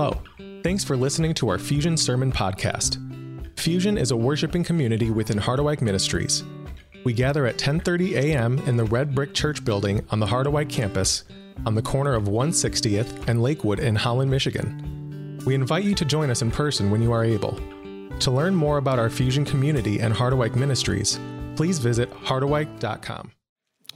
Hello. Thanks for listening to our Fusion Sermon Podcast. Fusion is a worshiping community within Harderwyk Ministries. We gather at 10:30 a.m. in the Red Brick Church building on the Harderwyk campus on the corner of 160th and Lakewood in Holland, Michigan. We invite you to join us in person when you are able. To learn more about our Fusion community and Harderwyk Ministries, please visit harderwyk.com.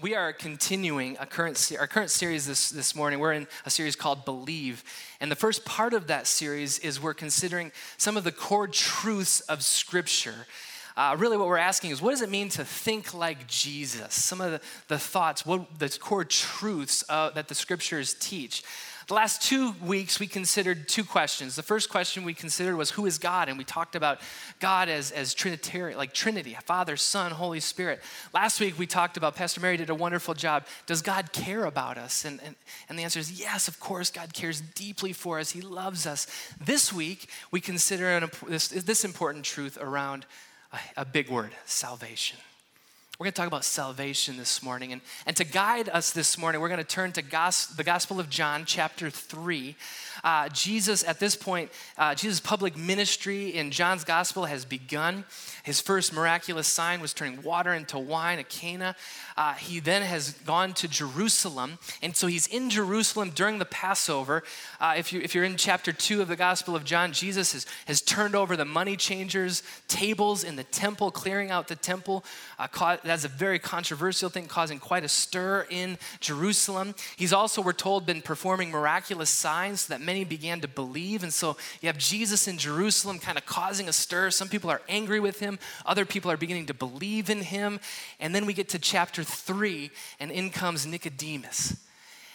We are continuing current our current series this, this morning. We're in a series called Believe. And the first part of that series is we're considering some of the core truths of Scripture. Uh, really, what we're asking is what does it mean to think like Jesus? Some of the, the thoughts, what the core truths uh, that the Scriptures teach. The last two weeks, we considered two questions. The first question we considered was who is God? And we talked about God as, as Trinitarian, like Trinity, Father, Son, Holy Spirit. Last week, we talked about, Pastor Mary did a wonderful job. Does God care about us? And, and, and the answer is yes, of course, God cares deeply for us. He loves us. This week, we consider an, this, this important truth around a, a big word salvation. We're going to talk about salvation this morning. And, and to guide us this morning, we're going to turn to gos- the Gospel of John, chapter 3. Uh, Jesus, at this point, uh, Jesus' public ministry in John's Gospel has begun. His first miraculous sign was turning water into wine at Cana. Uh, he then has gone to Jerusalem. And so he's in Jerusalem during the Passover. Uh, if, you, if you're in chapter 2 of the Gospel of John, Jesus has, has turned over the money changers' tables in the temple, clearing out the temple. Uh, that's a very controversial thing, causing quite a stir in Jerusalem. He's also, we're told, been performing miraculous signs so that many began to believe. And so you have Jesus in Jerusalem kind of causing a stir. Some people are angry with him, other people are beginning to believe in him. And then we get to chapter 3, and in comes Nicodemus.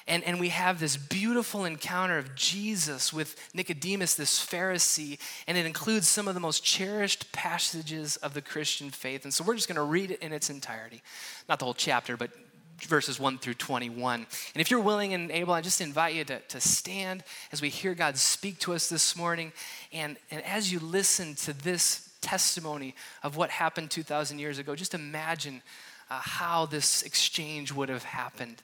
And, and we have this beautiful encounter of Jesus with Nicodemus, this Pharisee, and it includes some of the most cherished passages of the Christian faith. And so we're just going to read it in its entirety. Not the whole chapter, but verses 1 through 21. And if you're willing and able, I just invite you to, to stand as we hear God speak to us this morning. And, and as you listen to this testimony of what happened 2,000 years ago, just imagine uh, how this exchange would have happened.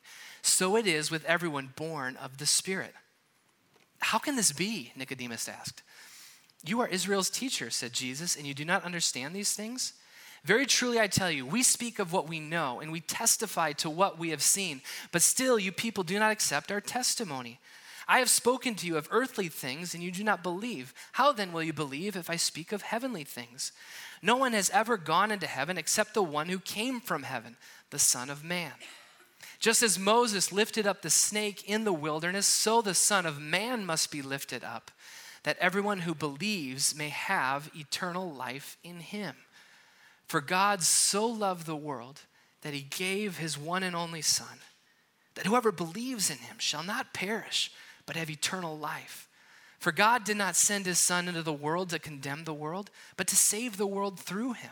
So it is with everyone born of the Spirit. How can this be? Nicodemus asked. You are Israel's teacher, said Jesus, and you do not understand these things? Very truly, I tell you, we speak of what we know and we testify to what we have seen, but still, you people do not accept our testimony. I have spoken to you of earthly things and you do not believe. How then will you believe if I speak of heavenly things? No one has ever gone into heaven except the one who came from heaven, the Son of Man. Just as Moses lifted up the snake in the wilderness, so the Son of Man must be lifted up that everyone who believes may have eternal life in him. For God so loved the world that he gave his one and only Son, that whoever believes in him shall not perish, but have eternal life. For God did not send his Son into the world to condemn the world, but to save the world through him.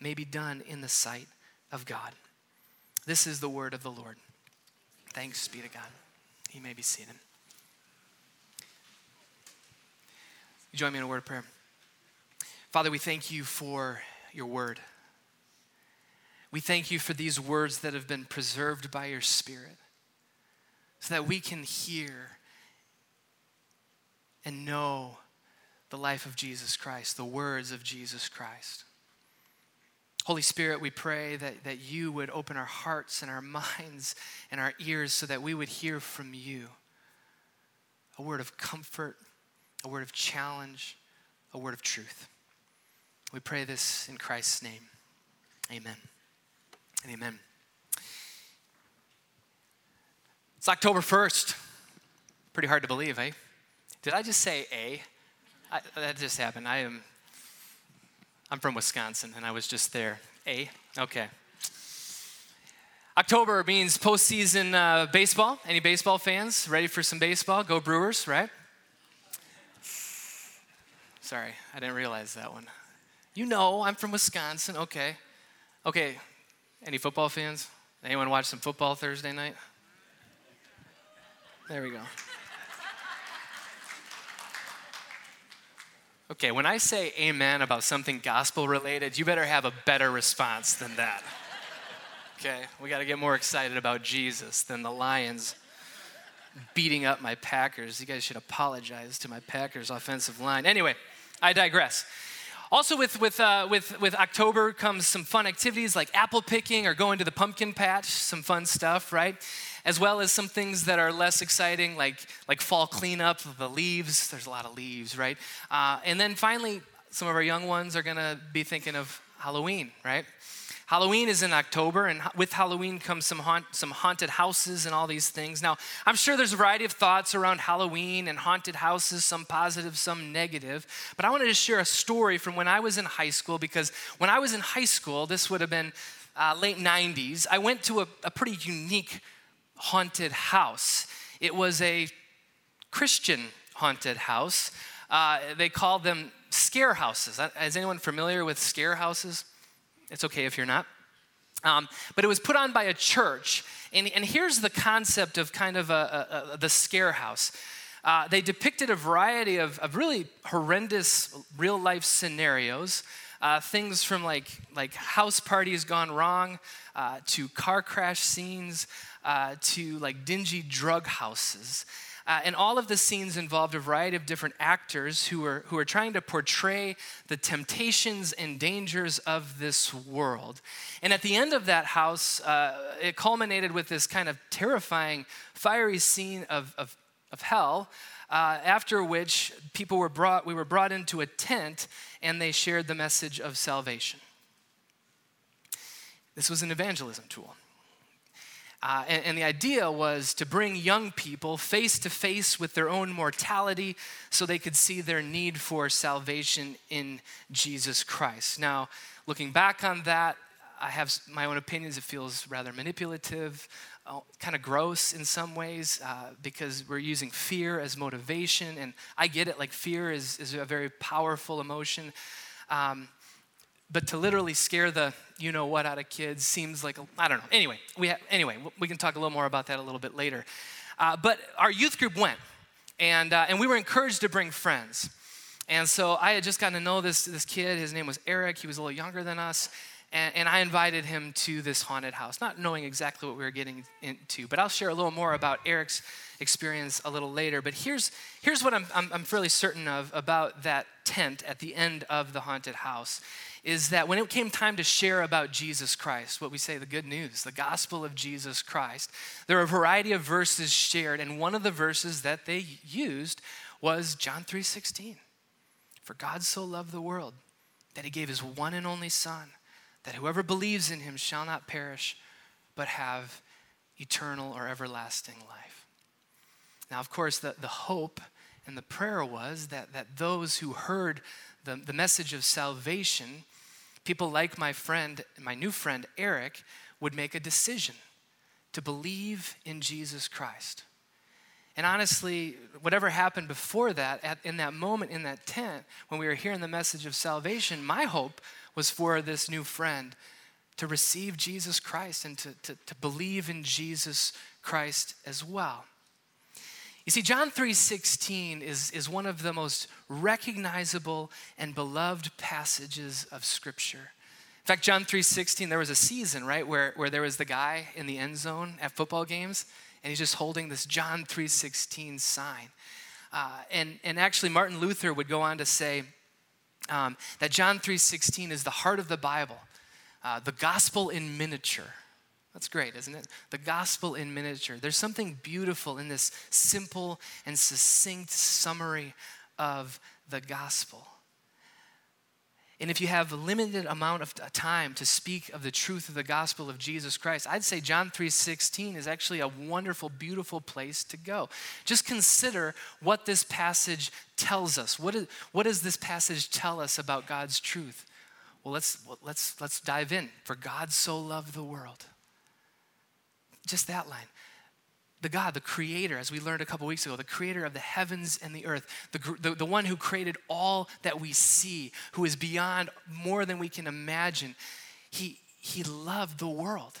may be done in the sight of God. This is the word of the Lord. Thanks be to God. He may be seated. Join me in a word of prayer. Father, we thank you for your word. We thank you for these words that have been preserved by your Spirit so that we can hear and know the life of Jesus Christ, the words of Jesus Christ. Holy Spirit, we pray that, that you would open our hearts and our minds and our ears so that we would hear from you a word of comfort, a word of challenge, a word of truth. We pray this in Christ's name. Amen. And amen. It's October 1st. Pretty hard to believe, eh? Did I just say A? I, that just happened. I am I'm from Wisconsin and I was just there. A? Okay. October means postseason uh, baseball. Any baseball fans ready for some baseball? Go Brewers, right? Sorry, I didn't realize that one. You know, I'm from Wisconsin. Okay. Okay. Any football fans? Anyone watch some football Thursday night? There we go. Okay, when I say amen about something gospel related, you better have a better response than that. Okay, we got to get more excited about Jesus than the Lions beating up my Packers. You guys should apologize to my Packers offensive line. Anyway, I digress. Also, with, with, uh, with, with October comes some fun activities like apple picking or going to the pumpkin patch, some fun stuff, right? As well as some things that are less exciting, like, like fall cleanup, of the leaves. There's a lot of leaves, right? Uh, and then finally, some of our young ones are gonna be thinking of Halloween, right? Halloween is in October, and with Halloween comes some, haunt, some haunted houses and all these things. Now, I'm sure there's a variety of thoughts around Halloween and haunted houses, some positive, some negative. But I wanted to share a story from when I was in high school, because when I was in high school, this would have been uh, late 90s, I went to a, a pretty unique haunted house. It was a Christian haunted house. Uh, they called them scare houses. Is anyone familiar with scare houses? It's okay if you're not. Um, but it was put on by a church. And, and here's the concept of kind of a, a, a the scare house. Uh, they depicted a variety of, of really horrendous real life scenarios. Uh, things from like, like house parties gone wrong uh, to car crash scenes uh, to like dingy drug houses. Uh, and all of the scenes involved a variety of different actors who were, who were trying to portray the temptations and dangers of this world. And at the end of that house, uh, it culminated with this kind of terrifying, fiery scene of, of, of hell. Uh, after which people were brought, we were brought into a tent and they shared the message of salvation. This was an evangelism tool. Uh, and, and, the idea was to bring young people face to face with their own mortality so they could see their need for salvation in Jesus Christ. Now, looking back on that, I have my own opinions. It feels rather manipulative, uh, kind of gross in some ways, uh, because we're using fear as motivation. And I get it, like, fear is, is a very powerful emotion. Um, but to literally scare the you know what out of kids seems like I don't know. Anyway, we anyway we can talk a little more about that a little bit later. Uh, but our youth group went, and uh, and we were encouraged to bring friends. And so I had just gotten to know this this kid. His name was Eric. He was a little younger than us. And, and I invited him to this haunted house, not knowing exactly what we were getting into. But I'll share a little more about Eric's experience a little later. But here's, here's what I'm, I'm, I'm fairly certain of about that tent at the end of the haunted house is that when it came time to share about Jesus Christ, what we say, the good news, the gospel of Jesus Christ, there are a variety of verses shared, and one of the verses that they used was John 3:16. For God so loved the world that he gave his one and only son, that whoever believes in him shall not perish, but have eternal or everlasting life. Now, of course, the, the hope and the prayer was that, that those who heard the, the message of salvation people like my friend, my new friend Eric, would make a decision to believe in Jesus Christ. And honestly, whatever happened before that, at, in that moment in that tent, when we were hearing the message of salvation, my hope was for this new friend to receive Jesus Christ and to, to, to believe in Jesus Christ as well. You see, John 3:16 is, is one of the most recognizable and beloved passages of Scripture. In fact, John 3:16, there was a season, right, where, where there was the guy in the end zone at football games, and he's just holding this John 3:16 sign. Uh, and, and actually, Martin Luther would go on to say um, that John 3:16 is the heart of the Bible, uh, the gospel in miniature. That's great, isn't it? The gospel in miniature. There's something beautiful in this simple and succinct summary of the gospel. And if you have a limited amount of time to speak of the truth of the gospel of Jesus Christ, I'd say John 3:16 is actually a wonderful beautiful place to go. Just consider what this passage tells us. What, is, what does this passage tell us about God's truth? Well, let's let's let's dive in. For God so loved the world just that line. The God, the creator, as we learned a couple weeks ago, the creator of the heavens and the earth, the, the, the one who created all that we see, who is beyond more than we can imagine, he, he loved the world.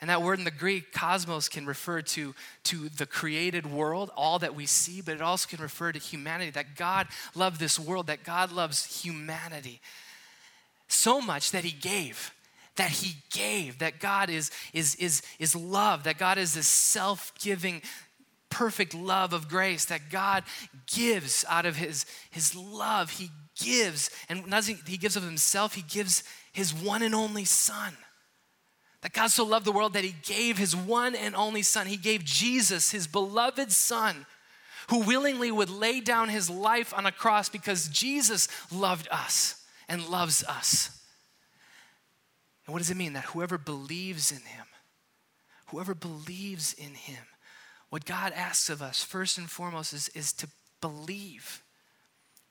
And that word in the Greek, cosmos, can refer to, to the created world, all that we see, but it also can refer to humanity, that God loved this world, that God loves humanity so much that he gave that he gave, that God is, is, is, is love, that God is this self giving, perfect love of grace, that God gives out of his, his love. He gives, and not he, he gives of himself, he gives his one and only Son. That God so loved the world that he gave his one and only Son. He gave Jesus, his beloved Son, who willingly would lay down his life on a cross because Jesus loved us and loves us. And what does it mean? That whoever believes in him, whoever believes in him, what God asks of us first and foremost is, is to believe.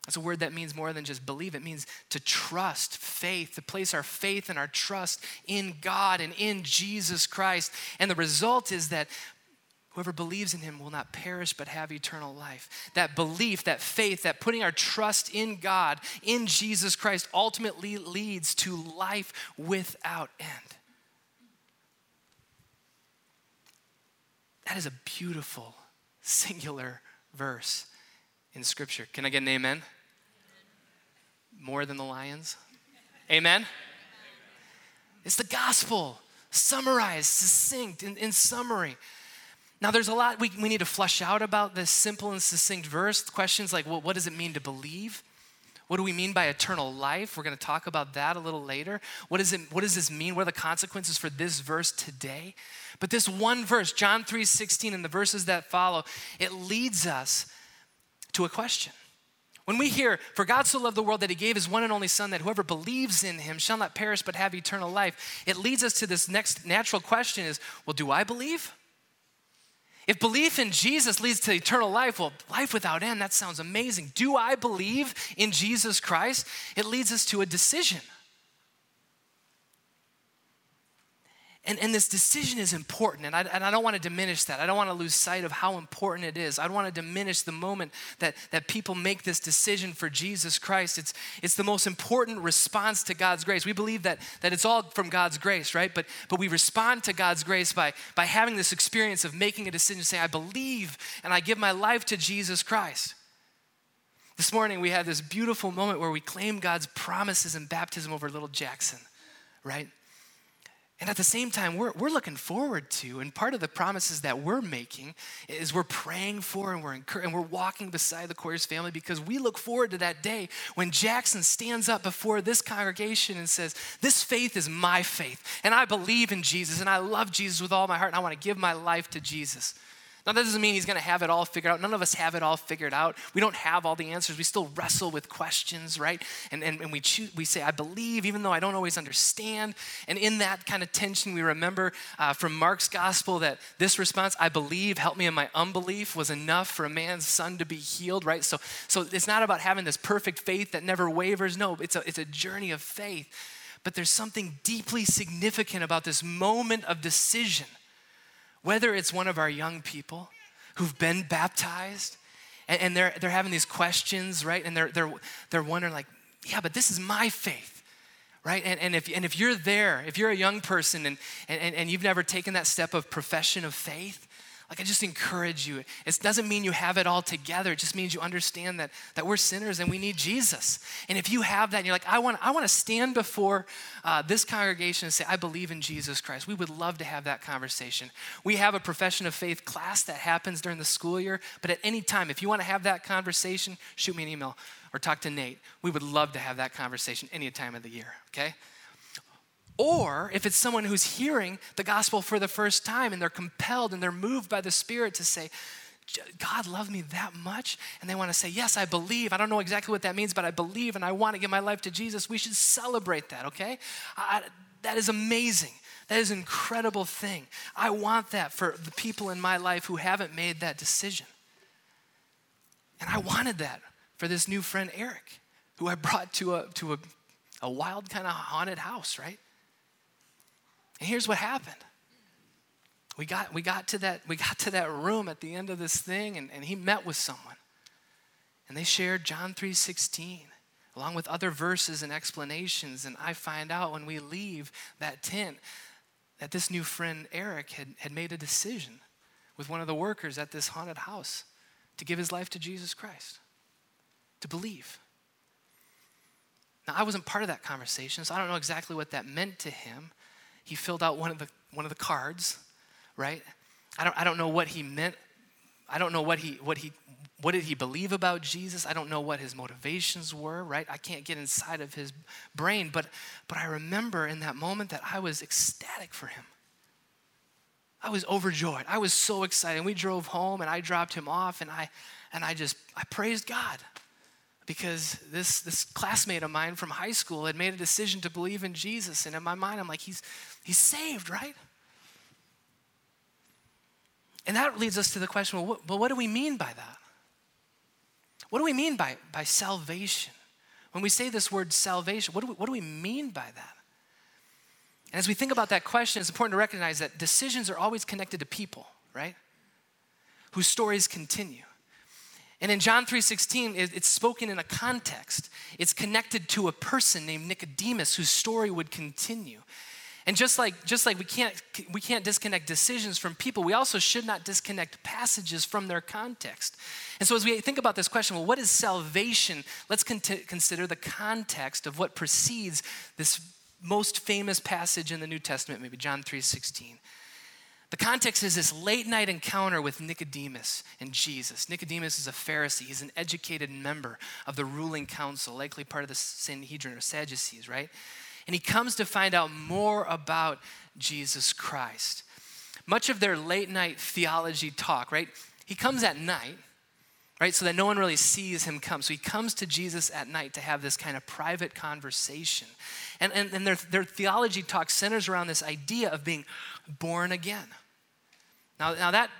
That's a word that means more than just believe. It means to trust, faith, to place our faith and our trust in God and in Jesus Christ. And the result is that Whoever believes in him will not perish but have eternal life. That belief, that faith, that putting our trust in God, in Jesus Christ, ultimately leads to life without end. That is a beautiful, singular verse in Scripture. Can I get an amen? More than the lions? Amen? It's the gospel, summarized, succinct, in, in summary. Now, there's a lot we, we need to flesh out about this simple and succinct verse. Questions like, well, what does it mean to believe? What do we mean by eternal life? We're going to talk about that a little later. What, is it, what does this mean? What are the consequences for this verse today? But this one verse, John 3 16, and the verses that follow, it leads us to a question. When we hear, For God so loved the world that he gave his one and only Son, that whoever believes in him shall not perish but have eternal life, it leads us to this next natural question is, Well, do I believe? If belief in Jesus leads to eternal life, well, life without end, that sounds amazing. Do I believe in Jesus Christ? It leads us to a decision. And, and this decision is important, and I, and I don't want to diminish that. I don't want to lose sight of how important it is. I don't want to diminish the moment that, that people make this decision for Jesus Christ. It's, it's the most important response to God's grace. We believe that, that it's all from God's grace, right? But, but we respond to God's grace by, by having this experience of making a decision, say, I believe and I give my life to Jesus Christ. This morning, we had this beautiful moment where we claim God's promises in baptism over little Jackson, right? And at the same time, we're, we're looking forward to, and part of the promises that we're making is we're praying for and we're, and we're walking beside the Coyers family because we look forward to that day when Jackson stands up before this congregation and says, This faith is my faith, and I believe in Jesus, and I love Jesus with all my heart, and I want to give my life to Jesus. Now, that doesn't mean he's going to have it all figured out. None of us have it all figured out. We don't have all the answers. We still wrestle with questions, right? And, and, and we, choose, we say, I believe, even though I don't always understand. And in that kind of tension, we remember uh, from Mark's gospel that this response, I believe, help me in my unbelief, was enough for a man's son to be healed, right? So, so it's not about having this perfect faith that never wavers. No, it's a, it's a journey of faith. But there's something deeply significant about this moment of decision whether it's one of our young people who've been baptized and, and they're, they're having these questions, right? And they're, they're, they're wondering, like, yeah, but this is my faith, right? And, and, if, and if you're there, if you're a young person and, and, and you've never taken that step of profession of faith, Like, I just encourage you. It doesn't mean you have it all together. It just means you understand that, that we're sinners and we need Jesus. And if you have that and you're like, I want, I want to stand before uh, this congregation and say, I believe in Jesus Christ, we would love to have that conversation. We have a profession of faith class that happens during the school year, but at any time, if you want to have that conversation, shoot me an email or talk to Nate. We would love to have that conversation any time of the year, okay? Or if it's someone who's hearing the gospel for the first time and they're compelled and they're moved by the Spirit to say, God loved me that much, and they want to say, Yes, I believe. I don't know exactly what that means, but I believe and I want to give my life to Jesus. We should celebrate that, okay? I, that is amazing. That is an incredible thing. I want that for the people in my life who haven't made that decision. And I wanted that for this new friend, Eric, who I brought to a, to a, a wild kind of haunted house, right? And here's what happened. We got, we got, to, that, we got to that room at the end of this thing, and, and he met with someone. And they shared John 3.16, along with other verses and explanations. And I find out when we leave that tent that this new friend, Eric, had, had made a decision with one of the workers at this haunted house to give his life to Jesus Christ, to believe. Now, I wasn't part of that conversation, so I don't know exactly what that meant to him he filled out one of the one of the cards, right? I don't I don't know what he meant. I don't know what he what he what did he believe about Jesus? I don't know what his motivations were, right? I can't get inside of his brain, but but I remember in that moment that I was ecstatic for him. I was overjoyed. I was so excited. We drove home and I dropped him off and I and I just I praised God because this, this classmate of mine from high school had made a decision to believe in Jesus. And in my mind, I'm like, he's, he's saved, right? And that leads us to the question well, what, well, what do we mean by that? What do we mean by, by salvation? When we say this word salvation, what do, we, what do we mean by that? And as we think about that question, it's important to recognize that decisions are always connected to people, right? Whose stories continue. And in John 3:16, it's spoken in a context. It's connected to a person named Nicodemus whose story would continue. And just like, just like we, can't, we can't disconnect decisions from people, we also should not disconnect passages from their context. And so, as we think about this question, well, what is salvation? Let's con- consider the context of what precedes this most famous passage in the New Testament, maybe John 3:16. The context is this late night encounter with Nicodemus and Jesus. Nicodemus is a Pharisee, he's an educated member of the ruling council, likely part of the Sanhedrin or Sadducees, right? And he comes to find out more about Jesus Christ. Much of their late night theology talk, right? He comes at night, right? So that no one really sees him come. So he comes to Jesus at night to have this kind of private conversation. And, and, and their, their theology talk centers around this idea of being born again. Now, now that,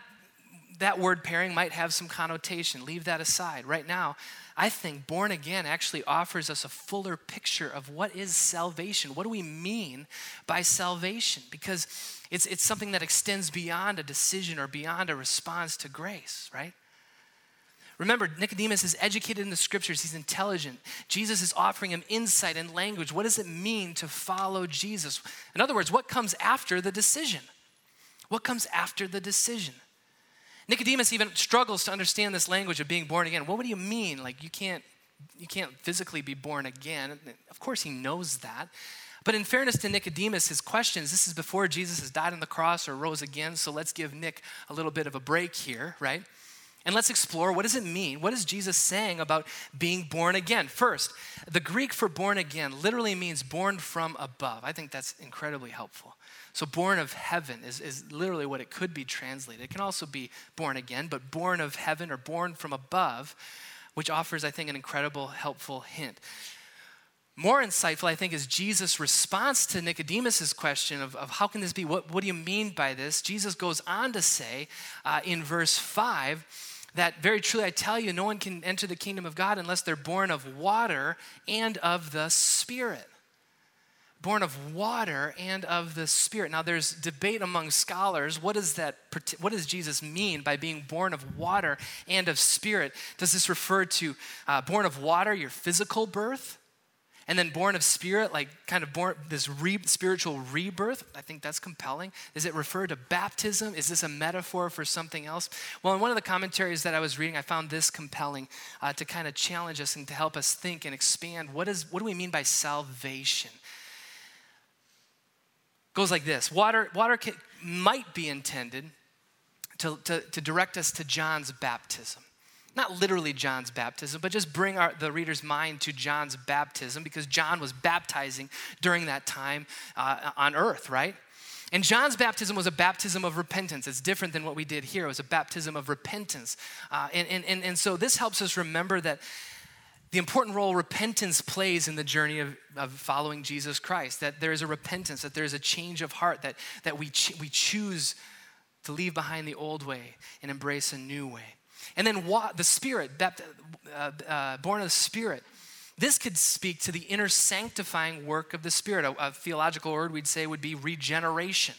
that word pairing might have some connotation. Leave that aside. Right now, I think born again actually offers us a fuller picture of what is salvation. What do we mean by salvation? Because it's, it's something that extends beyond a decision or beyond a response to grace, right? Remember, Nicodemus is educated in the scriptures, he's intelligent. Jesus is offering him insight and language. What does it mean to follow Jesus? In other words, what comes after the decision? What comes after the decision? Nicodemus even struggles to understand this language of being born again. What would you mean? Like you can't you can't physically be born again. Of course he knows that. But in fairness to Nicodemus, his questions, this is before Jesus has died on the cross or rose again, so let's give Nick a little bit of a break here, right? And let's explore what does it mean? What is Jesus saying about being born again? First, the Greek for born again literally means born from above. I think that's incredibly helpful. So, born of heaven is, is literally what it could be translated. It can also be born again, but born of heaven or born from above, which offers, I think, an incredible, helpful hint. More insightful, I think, is Jesus' response to Nicodemus' question of, of how can this be? What, what do you mean by this? Jesus goes on to say uh, in verse 5 that very truly I tell you, no one can enter the kingdom of God unless they're born of water and of the Spirit. Born of water and of the spirit. Now there's debate among scholars what does that what does jesus mean by being born of water and of spirit? Does this refer to uh, born of water your physical birth And then born of spirit, like kind of born this re, spiritual rebirth. I think that's compelling. Does it refer to baptism? Is this a metaphor for something else? Well, in one of the commentaries that I was reading, I found this compelling uh, to kind of challenge us and to help us think and expand. What is what do we mean by salvation? Goes like this: Water, water can, might be intended to, to, to direct us to John's baptism not literally John's baptism, but just bring our, the reader's mind to John's baptism because John was baptizing during that time uh, on earth, right? And John's baptism was a baptism of repentance. It's different than what we did here. It was a baptism of repentance. Uh, and, and, and, and so this helps us remember that the important role repentance plays in the journey of, of following Jesus Christ, that there is a repentance, that there is a change of heart, that, that we, ch- we choose to leave behind the old way and embrace a new way. And then the Spirit, uh, uh, born of the Spirit. This could speak to the inner sanctifying work of the Spirit. A, a theological word we'd say would be regeneration.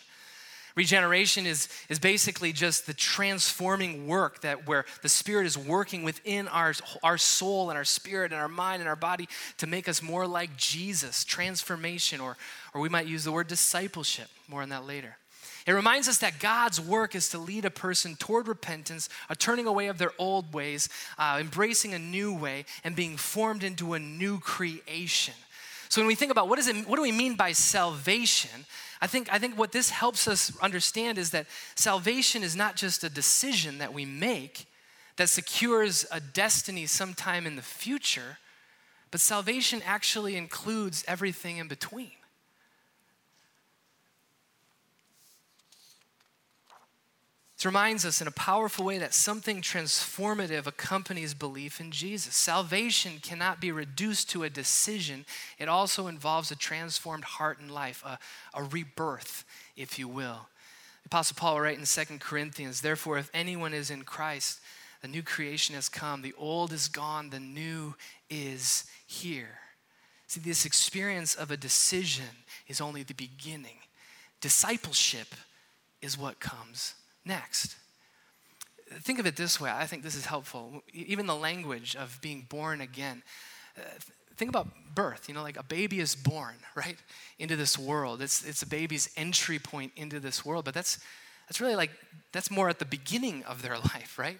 Regeneration is, is basically just the transforming work that where the Spirit is working within our, our soul and our spirit and our mind and our body to make us more like Jesus. Transformation, or, or we might use the word discipleship. More on that later. It reminds us that God's work is to lead a person toward repentance, a turning away of their old ways, uh, embracing a new way, and being formed into a new creation. So when we think about what, is it, what do we mean by salvation, I think, I think what this helps us understand is that salvation is not just a decision that we make that secures a destiny sometime in the future, but salvation actually includes everything in between. Reminds us in a powerful way that something transformative accompanies belief in Jesus. Salvation cannot be reduced to a decision, it also involves a transformed heart and life, a, a rebirth, if you will. The Apostle Paul writes in 2 Corinthians, Therefore, if anyone is in Christ, the new creation has come, the old is gone, the new is here. See, this experience of a decision is only the beginning. Discipleship is what comes next. Think of it this way. I think this is helpful. Even the language of being born again. Uh, think about birth. You know, like a baby is born, right, into this world. It's, it's a baby's entry point into this world. But that's, that's really like, that's more at the beginning of their life, right?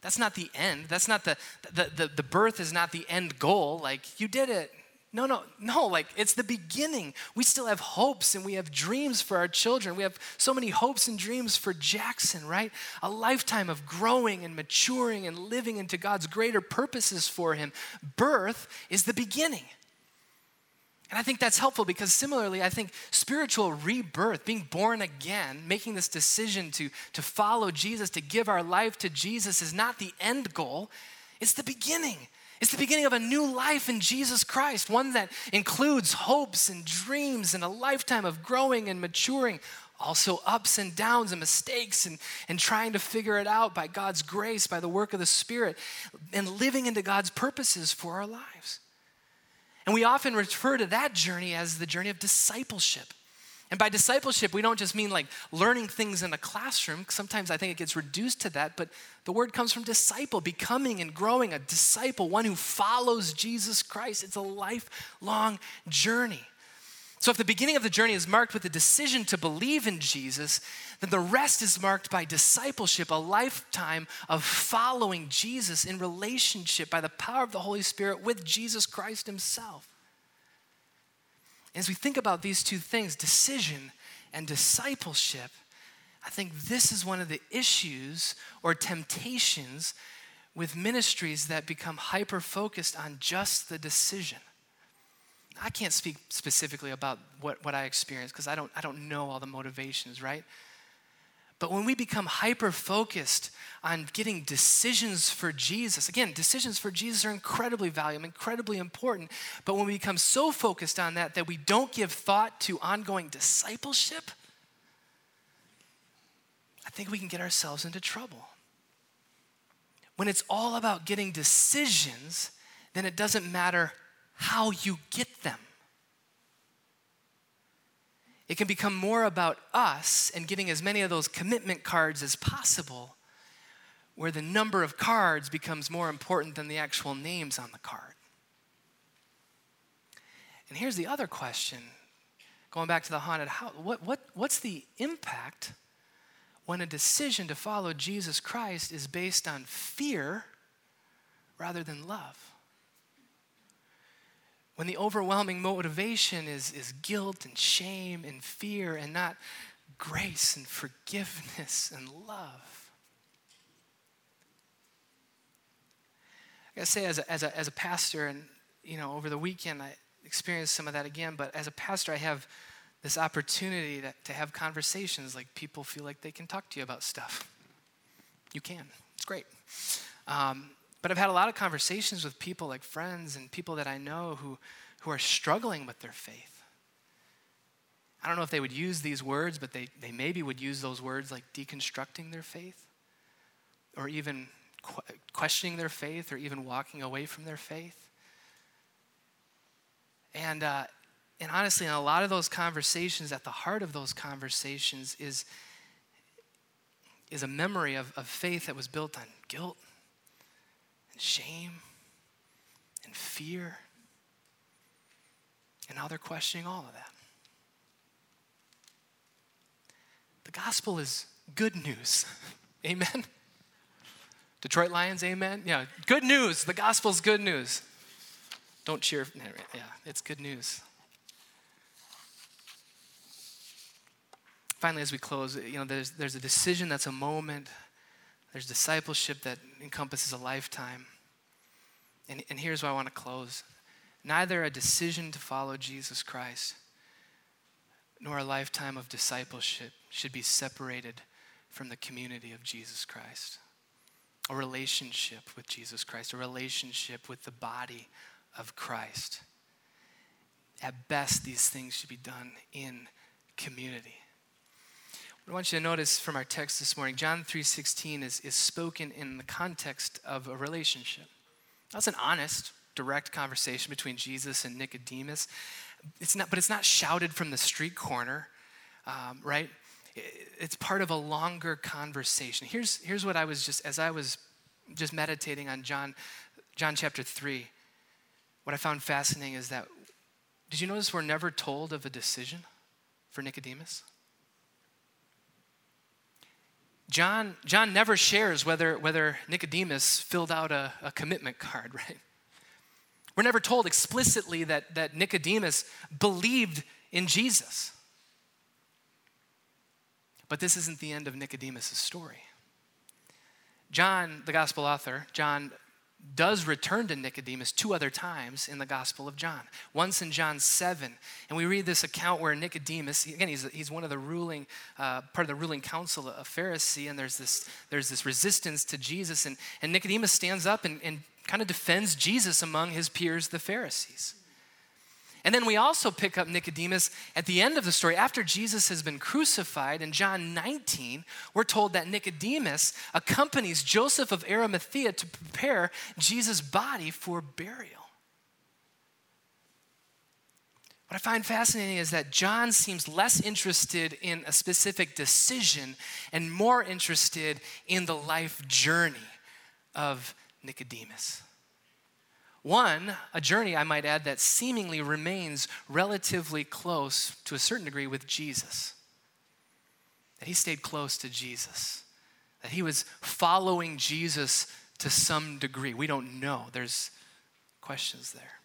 That's not the end. That's not the, the, the, the birth is not the end goal. Like, you did it. No, no, no, like it's the beginning. We still have hopes and we have dreams for our children. We have so many hopes and dreams for Jackson, right? A lifetime of growing and maturing and living into God's greater purposes for him. Birth is the beginning. And I think that's helpful because similarly, I think spiritual rebirth, being born again, making this decision to, to follow Jesus, to give our life to Jesus, is not the end goal, it's the beginning. It's the beginning of a new life in Jesus Christ, one that includes hopes and dreams and a lifetime of growing and maturing, also ups and downs and mistakes and, and trying to figure it out by God's grace, by the work of the Spirit, and living into God's purposes for our lives. And we often refer to that journey as the journey of discipleship. And by discipleship, we don't just mean like learning things in a classroom. Sometimes I think it gets reduced to that, but the word comes from disciple, becoming and growing a disciple, one who follows Jesus Christ. It's a lifelong journey. So, if the beginning of the journey is marked with a decision to believe in Jesus, then the rest is marked by discipleship, a lifetime of following Jesus in relationship by the power of the Holy Spirit with Jesus Christ Himself. As we think about these two things, decision and discipleship, I think this is one of the issues or temptations with ministries that become hyper focused on just the decision. I can't speak specifically about what, what I experienced because I don't, I don't know all the motivations, right? But when we become hyper focused on getting decisions for Jesus, again, decisions for Jesus are incredibly valuable, incredibly important. But when we become so focused on that that we don't give thought to ongoing discipleship, I think we can get ourselves into trouble. When it's all about getting decisions, then it doesn't matter how you get them. It can become more about us and getting as many of those commitment cards as possible, where the number of cards becomes more important than the actual names on the card. And here's the other question going back to the haunted house what, what, what's the impact when a decision to follow Jesus Christ is based on fear rather than love? When the overwhelming motivation is, is guilt and shame and fear and not grace and forgiveness and love. I gotta say, as a, as a, as a pastor, and you know, over the weekend, I experienced some of that again, but as a pastor, I have this opportunity to, to have conversations like people feel like they can talk to you about stuff. You can, it's great. Um, but I've had a lot of conversations with people like friends and people that I know who, who are struggling with their faith. I don't know if they would use these words, but they, they maybe would use those words like deconstructing their faith or even qu- questioning their faith or even walking away from their faith. And, uh, and honestly, in a lot of those conversations, at the heart of those conversations is, is a memory of, of faith that was built on guilt shame and fear. And now they're questioning all of that. The gospel is good news. Amen? Detroit Lions, amen? Yeah, good news. The gospel's good news. Don't cheer. Yeah, it's good news. Finally, as we close, you know, there's, there's a decision that's a moment, there's discipleship that encompasses a lifetime. And, and here's why I want to close neither a decision to follow Jesus Christ nor a lifetime of discipleship should be separated from the community of Jesus Christ. A relationship with Jesus Christ, a relationship with the body of Christ. At best, these things should be done in community. I want you to notice from our text this morning, John 3.16 is, is spoken in the context of a relationship. That's an honest, direct conversation between Jesus and Nicodemus. It's not, but it's not shouted from the street corner, um, right? It's part of a longer conversation. Here's, here's what I was just, as I was just meditating on John, John chapter 3, what I found fascinating is that, did you notice we're never told of a decision for Nicodemus? John, John never shares whether, whether Nicodemus filled out a, a commitment card, right? We're never told explicitly that, that Nicodemus believed in Jesus. But this isn't the end of Nicodemus' story. John, the gospel author, John does return to Nicodemus two other times in the Gospel of John. Once in John 7, and we read this account where Nicodemus, again, he's, he's one of the ruling, uh, part of the ruling council of Pharisee, and there's this, there's this resistance to Jesus, and, and Nicodemus stands up and, and kind of defends Jesus among his peers, the Pharisees. And then we also pick up Nicodemus at the end of the story. After Jesus has been crucified in John 19, we're told that Nicodemus accompanies Joseph of Arimathea to prepare Jesus' body for burial. What I find fascinating is that John seems less interested in a specific decision and more interested in the life journey of Nicodemus. One, a journey, I might add, that seemingly remains relatively close to a certain degree with Jesus. That he stayed close to Jesus, that he was following Jesus to some degree. We don't know. There's questions there.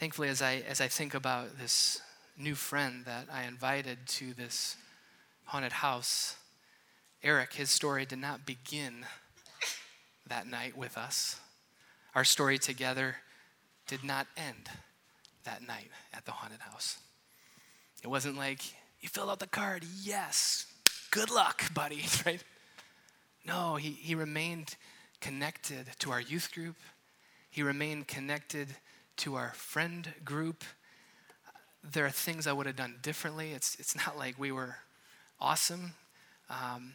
Thankfully, as I, as I think about this new friend that I invited to this haunted house, Eric, his story did not begin that night with us. Our story together did not end that night at the haunted house. It wasn't like, you filled out the card, yes, good luck, buddy, right? No, he, he remained connected to our youth group. He remained connected to our friend group. There are things I would have done differently. It's, it's not like we were awesome. Um,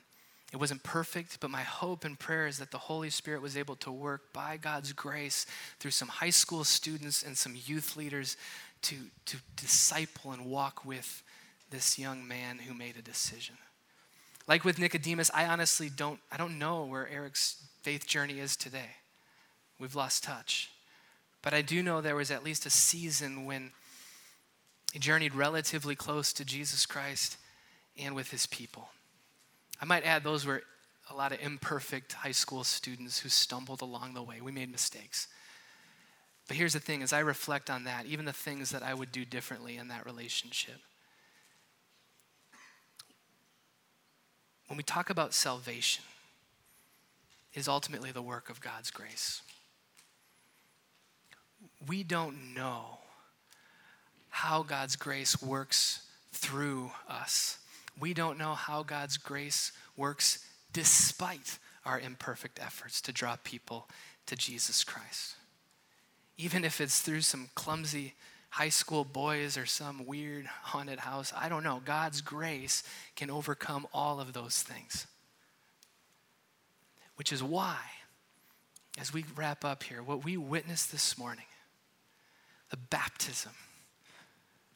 it wasn't perfect, but my hope and prayer is that the Holy Spirit was able to work by God's grace through some high school students and some youth leaders to, to disciple and walk with this young man who made a decision. Like with Nicodemus, I honestly don't, I don't know where Eric's faith journey is today. We've lost touch. But I do know there was at least a season when he journeyed relatively close to Jesus Christ and with his people. I might add, those were a lot of imperfect high school students who stumbled along the way. We made mistakes. But here's the thing as I reflect on that, even the things that I would do differently in that relationship. When we talk about salvation, is ultimately the work of God's grace. We don't know how God's grace works through us. We don't know how God's grace works despite our imperfect efforts to draw people to Jesus Christ. Even if it's through some clumsy high school boys or some weird haunted house, I don't know. God's grace can overcome all of those things. Which is why, as we wrap up here, what we witnessed this morning, the baptism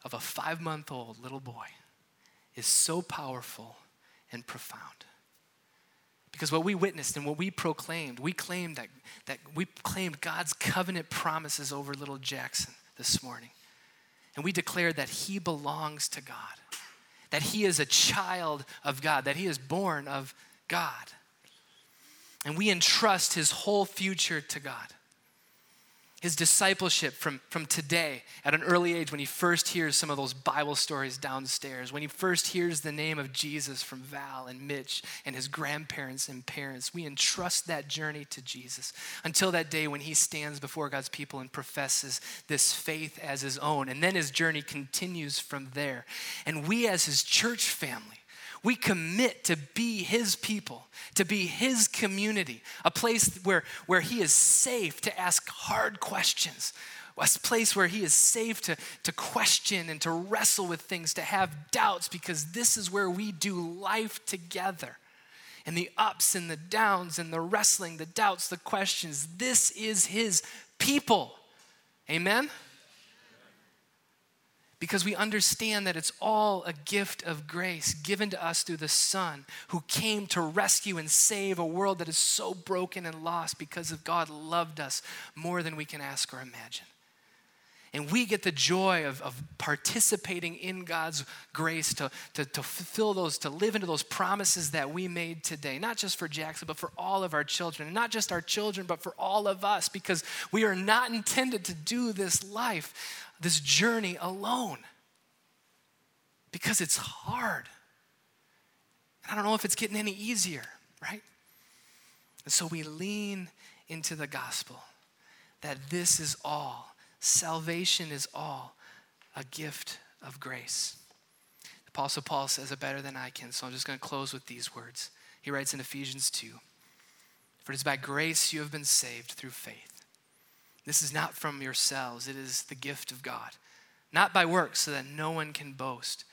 of a five month old little boy, is so powerful and profound. Because what we witnessed and what we proclaimed, we claimed that, that we claimed God's covenant promises over little Jackson this morning. And we declared that he belongs to God, that he is a child of God, that he is born of God. And we entrust his whole future to God his discipleship from, from today at an early age when he first hears some of those Bible stories downstairs, when he first hears the name of Jesus from Val and Mitch and his grandparents and parents. We entrust that journey to Jesus until that day when he stands before God's people and professes this faith as his own. And then his journey continues from there. And we, as his church family, we commit to be His people, to be His community, a place where, where He is safe to ask hard questions, a place where He is safe to, to question and to wrestle with things, to have doubts, because this is where we do life together. And the ups and the downs and the wrestling, the doubts, the questions, this is His people. Amen? Because we understand that it's all a gift of grace given to us through the Son who came to rescue and save a world that is so broken and lost because of God loved us more than we can ask or imagine. And we get the joy of, of participating in God's grace to, to, to fulfill those, to live into those promises that we made today, not just for Jackson, but for all of our children. And not just our children, but for all of us, because we are not intended to do this life this journey alone because it's hard. I don't know if it's getting any easier, right? And so we lean into the gospel that this is all, salvation is all a gift of grace. The Apostle Paul says it better than I can, so I'm just going to close with these words. He writes in Ephesians 2 For it is by grace you have been saved through faith. This is not from yourselves, it is the gift of God, not by works, so that no one can boast.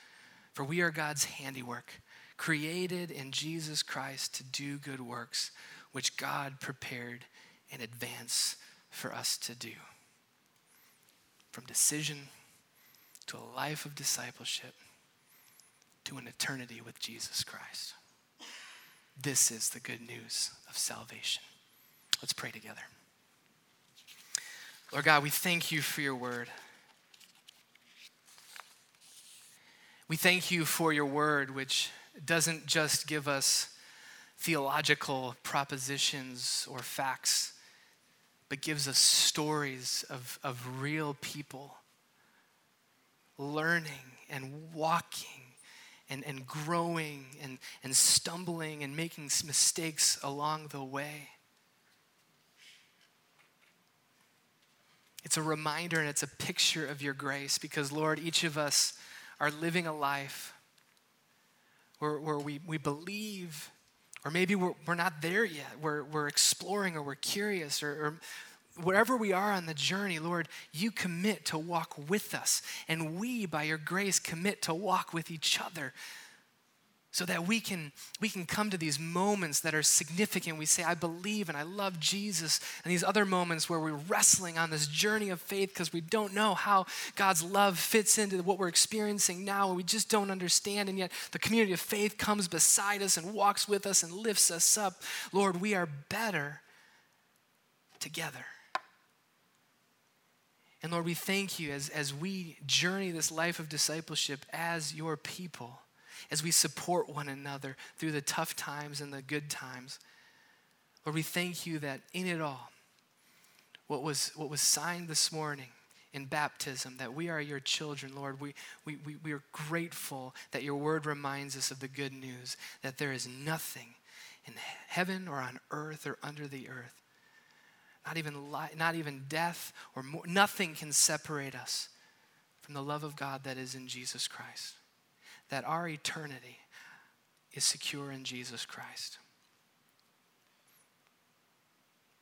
For we are God's handiwork, created in Jesus Christ to do good works, which God prepared in advance for us to do. From decision to a life of discipleship to an eternity with Jesus Christ. This is the good news of salvation. Let's pray together. Lord God, we thank you for your word. We thank you for your word, which doesn't just give us theological propositions or facts, but gives us stories of, of real people learning and walking and, and growing and, and stumbling and making mistakes along the way. It's a reminder and it's a picture of your grace because, Lord, each of us are living a life where, where we, we believe, or maybe we're, we're not there yet. We're, we're exploring or we're curious or, or wherever we are on the journey, Lord, you commit to walk with us. And we, by your grace, commit to walk with each other so that we can we can come to these moments that are significant. We say i believe and i love jesus. And these other moments where we're wrestling on this journey of faith because we don't know how god's love fits into what we're experiencing now and we just don't understand and yet the community of faith comes beside us and walks with us and lifts us up. Lord we are better together. And Lord, we thank you as, as we journey this life of discipleship as your people, as we support one another through the tough times and the good times. Lord, we thank you that in it all, what was, what was signed this morning in baptism, that we are your children, Lord. We, we, we, we are grateful that your word reminds us of the good news, that there is nothing in heaven or on earth or under the earth not even, li- not even death or nothing can separate us from the love of God that is in Jesus Christ. That our eternity is secure in Jesus Christ.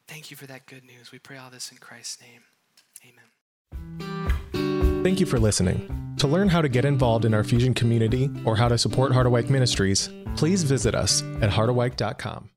Thank you for that good news. We pray all this in Christ's name. Amen. Thank you for listening. To learn how to get involved in our Fusion community or how to support Harderwyk Ministries, please visit us at harderwyk.com.